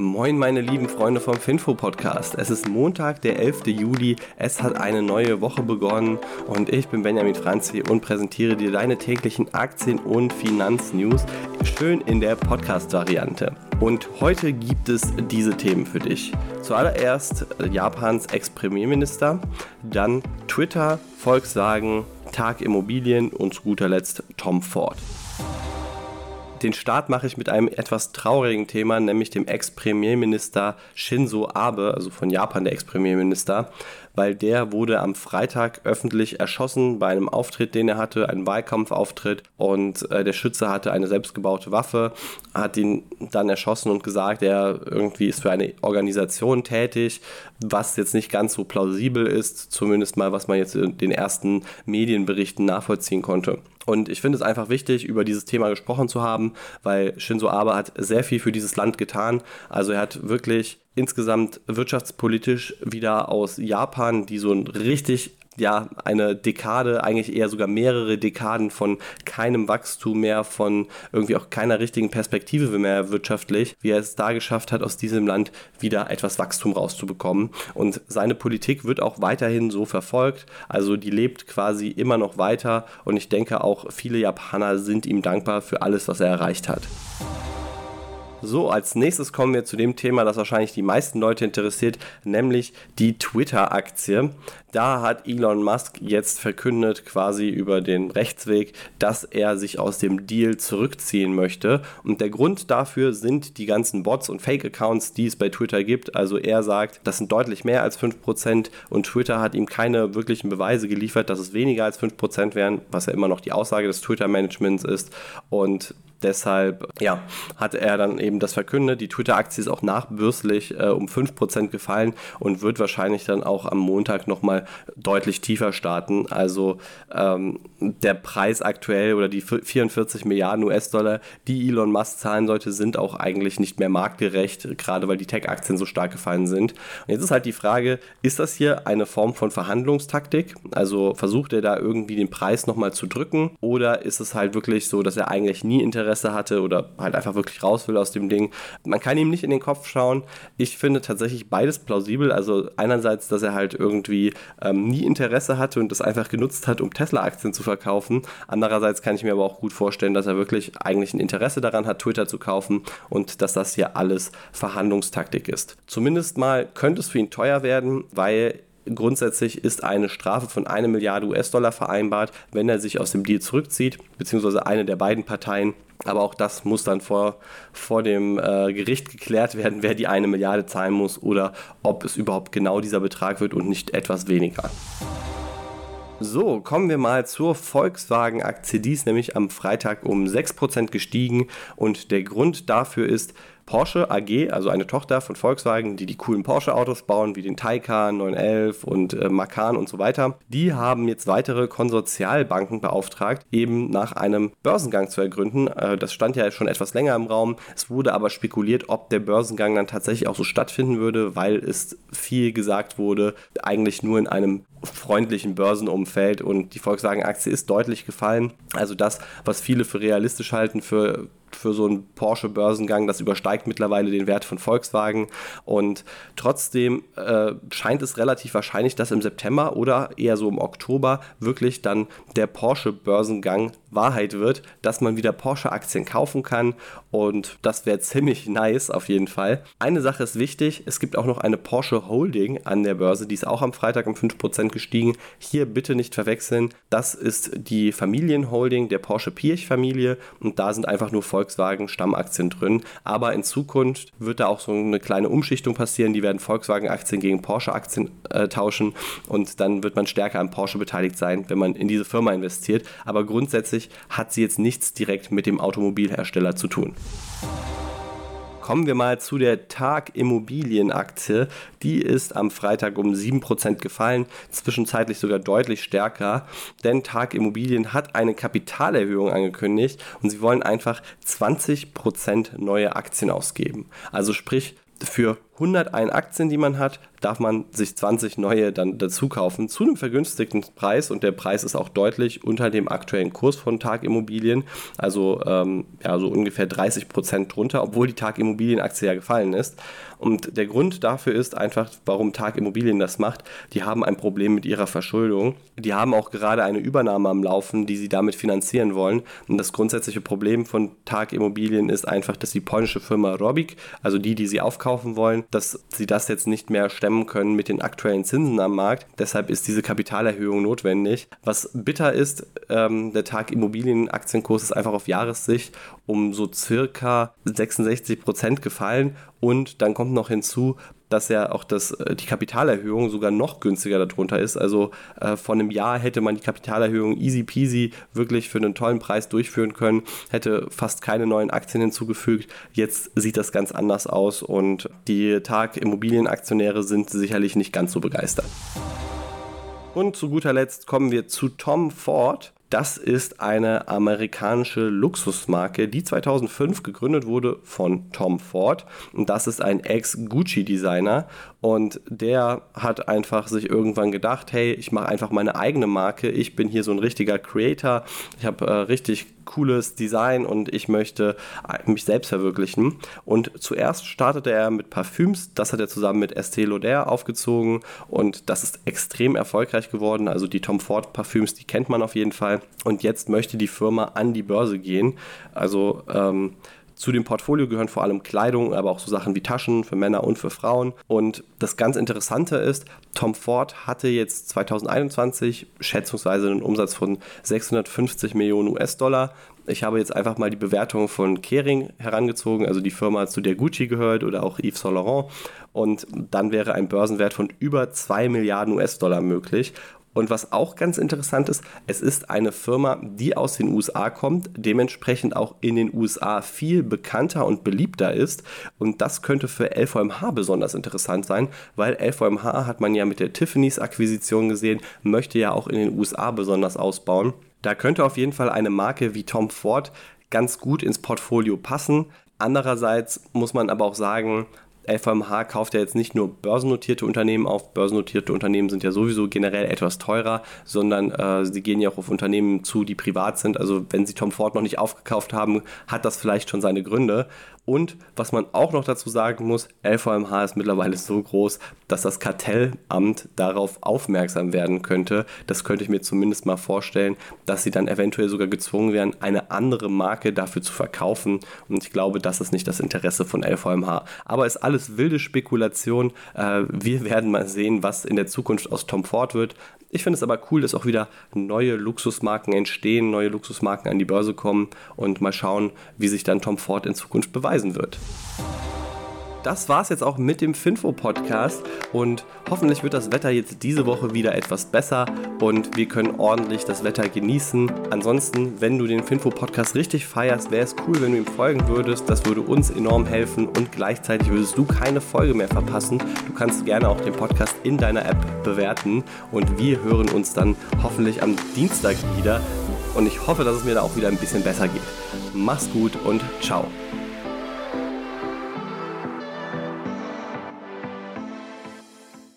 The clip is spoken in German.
Moin meine lieben Freunde vom Finfo Podcast. Es ist Montag, der 11. Juli. Es hat eine neue Woche begonnen und ich bin Benjamin Franzi und präsentiere dir deine täglichen Aktien- und Finanznews schön in der Podcast-Variante. Und heute gibt es diese Themen für dich. Zuallererst Japans Ex-Premierminister, dann Twitter, Volkswagen, Tag Immobilien und zu guter Letzt Tom Ford. Den Start mache ich mit einem etwas traurigen Thema, nämlich dem Ex-Premierminister Shinzo Abe, also von Japan der Ex-Premierminister, weil der wurde am Freitag öffentlich erschossen bei einem Auftritt, den er hatte, einen Wahlkampfauftritt und äh, der Schütze hatte eine selbstgebaute Waffe, hat ihn dann erschossen und gesagt, er irgendwie ist für eine Organisation tätig, was jetzt nicht ganz so plausibel ist, zumindest mal was man jetzt in den ersten Medienberichten nachvollziehen konnte. Und ich finde es einfach wichtig, über dieses Thema gesprochen zu haben, weil Shinzo Abe hat sehr viel für dieses Land getan. Also er hat wirklich insgesamt wirtschaftspolitisch wieder aus Japan, die so ein richtig ja, eine Dekade, eigentlich eher sogar mehrere Dekaden von keinem Wachstum mehr, von irgendwie auch keiner richtigen Perspektive mehr wirtschaftlich, wie er es da geschafft hat, aus diesem Land wieder etwas Wachstum rauszubekommen. Und seine Politik wird auch weiterhin so verfolgt. Also die lebt quasi immer noch weiter und ich denke auch viele Japaner sind ihm dankbar für alles, was er erreicht hat. So, als nächstes kommen wir zu dem Thema, das wahrscheinlich die meisten Leute interessiert, nämlich die Twitter-Aktie. Da hat Elon Musk jetzt verkündet, quasi über den Rechtsweg, dass er sich aus dem Deal zurückziehen möchte. Und der Grund dafür sind die ganzen Bots und Fake-Accounts, die es bei Twitter gibt. Also er sagt, das sind deutlich mehr als 5% und Twitter hat ihm keine wirklichen Beweise geliefert, dass es weniger als 5% wären, was ja immer noch die Aussage des Twitter-Managements ist. Und Deshalb ja, hat er dann eben das verkündet. Die Twitter-Aktie ist auch nachbürstlich äh, um 5% gefallen und wird wahrscheinlich dann auch am Montag nochmal deutlich tiefer starten. Also ähm, der Preis aktuell oder die 44 Milliarden US-Dollar, die Elon Musk zahlen sollte, sind auch eigentlich nicht mehr marktgerecht, gerade weil die Tech-Aktien so stark gefallen sind. Und jetzt ist halt die Frage, ist das hier eine Form von Verhandlungstaktik? Also versucht er da irgendwie den Preis nochmal zu drücken oder ist es halt wirklich so, dass er eigentlich nie Interesse Interesse hatte oder halt einfach wirklich raus will aus dem Ding. Man kann ihm nicht in den Kopf schauen. Ich finde tatsächlich beides plausibel. Also einerseits, dass er halt irgendwie ähm, nie Interesse hatte und das einfach genutzt hat, um Tesla-Aktien zu verkaufen. Andererseits kann ich mir aber auch gut vorstellen, dass er wirklich eigentlich ein Interesse daran hat, Twitter zu kaufen und dass das hier alles Verhandlungstaktik ist. Zumindest mal könnte es für ihn teuer werden, weil Grundsätzlich ist eine Strafe von 1 Milliarde US-Dollar vereinbart, wenn er sich aus dem Deal zurückzieht, beziehungsweise eine der beiden Parteien. Aber auch das muss dann vor, vor dem äh, Gericht geklärt werden, wer die eine Milliarde zahlen muss oder ob es überhaupt genau dieser Betrag wird und nicht etwas weniger. So, kommen wir mal zur Volkswagen-Aktie. Die ist nämlich am Freitag um 6% gestiegen und der Grund dafür ist, Porsche AG, also eine Tochter von Volkswagen, die die coolen Porsche-Autos bauen, wie den Taycan 911 und äh, Macan und so weiter, die haben jetzt weitere Konsortialbanken beauftragt, eben nach einem Börsengang zu ergründen. Äh, das stand ja schon etwas länger im Raum. Es wurde aber spekuliert, ob der Börsengang dann tatsächlich auch so stattfinden würde, weil es viel gesagt wurde, eigentlich nur in einem freundlichen Börsenumfeld und die Volkswagen-Aktie ist deutlich gefallen. Also das, was viele für realistisch halten, für für so einen Porsche-Börsengang, das übersteigt mittlerweile den Wert von Volkswagen. Und trotzdem äh, scheint es relativ wahrscheinlich, dass im September oder eher so im Oktober wirklich dann der Porsche-Börsengang Wahrheit wird, dass man wieder Porsche-Aktien kaufen kann. Und das wäre ziemlich nice auf jeden Fall. Eine Sache ist wichtig, es gibt auch noch eine Porsche Holding an der Börse, die ist auch am Freitag um 5% gestiegen. Hier bitte nicht verwechseln. Das ist die Familienholding der Porsche Pirch-Familie und da sind einfach nur Volkswagen Stammaktien drin. Aber in Zukunft wird da auch so eine kleine Umschichtung passieren. Die werden Volkswagen-Aktien gegen Porsche-Aktien äh, tauschen und dann wird man stärker an Porsche beteiligt sein, wenn man in diese Firma investiert. Aber grundsätzlich hat sie jetzt nichts direkt mit dem Automobilhersteller zu tun. Kommen wir mal zu der Tag Immobilienaktie. Die ist am Freitag um 7% gefallen, zwischenzeitlich sogar deutlich stärker, denn Tag Immobilien hat eine Kapitalerhöhung angekündigt und sie wollen einfach 20% neue Aktien ausgeben. Also sprich, für 101 Aktien, die man hat, darf man sich 20 neue dann dazu kaufen zu einem vergünstigten Preis und der Preis ist auch deutlich unter dem aktuellen Kurs von Tag Immobilien, also ähm, ja, so ungefähr 30 Prozent drunter, obwohl die Tag Immobilienaktie ja gefallen ist. Und der Grund dafür ist einfach, warum Tag Immobilien das macht. Die haben ein Problem mit ihrer Verschuldung. Die haben auch gerade eine Übernahme am Laufen, die sie damit finanzieren wollen. Und das grundsätzliche Problem von Tag Immobilien ist einfach, dass die polnische Firma Robic, also die, die sie aufkaufen wollen, dass sie das jetzt nicht mehr stemmen können mit den aktuellen Zinsen am Markt. Deshalb ist diese Kapitalerhöhung notwendig. Was bitter ist, ähm, der Tag Immobilienaktienkurs ist einfach auf Jahressicht um so circa 66 Prozent gefallen und dann kommt noch hinzu, dass ja auch das, äh, die Kapitalerhöhung sogar noch günstiger darunter ist. Also äh, vor einem Jahr hätte man die Kapitalerhöhung easy peasy wirklich für einen tollen Preis durchführen können, hätte fast keine neuen Aktien hinzugefügt. Jetzt sieht das ganz anders aus und die Tag Immobilienaktionäre sind sicherlich nicht ganz so begeistert. Und zu guter Letzt kommen wir zu Tom Ford. Das ist eine amerikanische Luxusmarke, die 2005 gegründet wurde von Tom Ford. Und das ist ein Ex-Gucci-Designer. Und der hat einfach sich irgendwann gedacht, hey, ich mache einfach meine eigene Marke. Ich bin hier so ein richtiger Creator. Ich habe äh, richtig cooles Design und ich möchte äh, mich selbst verwirklichen. Und zuerst startete er mit Parfüms. Das hat er zusammen mit Estée Lauder aufgezogen. Und das ist extrem erfolgreich geworden. Also die Tom Ford Parfüms, die kennt man auf jeden Fall und jetzt möchte die Firma an die Börse gehen. Also ähm, zu dem Portfolio gehören vor allem Kleidung, aber auch so Sachen wie Taschen für Männer und für Frauen. Und das ganz Interessante ist, Tom Ford hatte jetzt 2021 schätzungsweise einen Umsatz von 650 Millionen US-Dollar. Ich habe jetzt einfach mal die Bewertung von Kering herangezogen, also die Firma, zu der Gucci gehört oder auch Yves Saint Laurent. Und dann wäre ein Börsenwert von über 2 Milliarden US-Dollar möglich. Und was auch ganz interessant ist, es ist eine Firma, die aus den USA kommt, dementsprechend auch in den USA viel bekannter und beliebter ist. Und das könnte für LVMH besonders interessant sein, weil LVMH hat man ja mit der Tiffany's Akquisition gesehen, möchte ja auch in den USA besonders ausbauen. Da könnte auf jeden Fall eine Marke wie Tom Ford ganz gut ins Portfolio passen. Andererseits muss man aber auch sagen, LVMH kauft ja jetzt nicht nur börsennotierte Unternehmen auf. Börsennotierte Unternehmen sind ja sowieso generell etwas teurer, sondern äh, sie gehen ja auch auf Unternehmen zu, die privat sind. Also wenn sie Tom Ford noch nicht aufgekauft haben, hat das vielleicht schon seine Gründe. Und was man auch noch dazu sagen muss, LVMH ist mittlerweile so groß, dass das Kartellamt darauf aufmerksam werden könnte. Das könnte ich mir zumindest mal vorstellen, dass sie dann eventuell sogar gezwungen wären, eine andere Marke dafür zu verkaufen. Und ich glaube, das ist nicht das Interesse von LVMH. Aber ist alles wilde Spekulation. Äh, wir werden mal sehen, was in der Zukunft aus Tom Ford wird. Ich finde es aber cool, dass auch wieder neue Luxusmarken entstehen, neue Luxusmarken an die Börse kommen und mal schauen, wie sich dann Tom Ford in Zukunft beweisen wird das war es jetzt auch mit dem Finfo-Podcast und hoffentlich wird das Wetter jetzt diese Woche wieder etwas besser und wir können ordentlich das Wetter genießen. Ansonsten, wenn du den Finfo-Podcast richtig feierst, wäre es cool, wenn du ihm folgen würdest. Das würde uns enorm helfen und gleichzeitig würdest du keine Folge mehr verpassen. Du kannst gerne auch den Podcast in deiner App bewerten und wir hören uns dann hoffentlich am Dienstag wieder und ich hoffe, dass es mir da auch wieder ein bisschen besser geht. Mach's gut und ciao.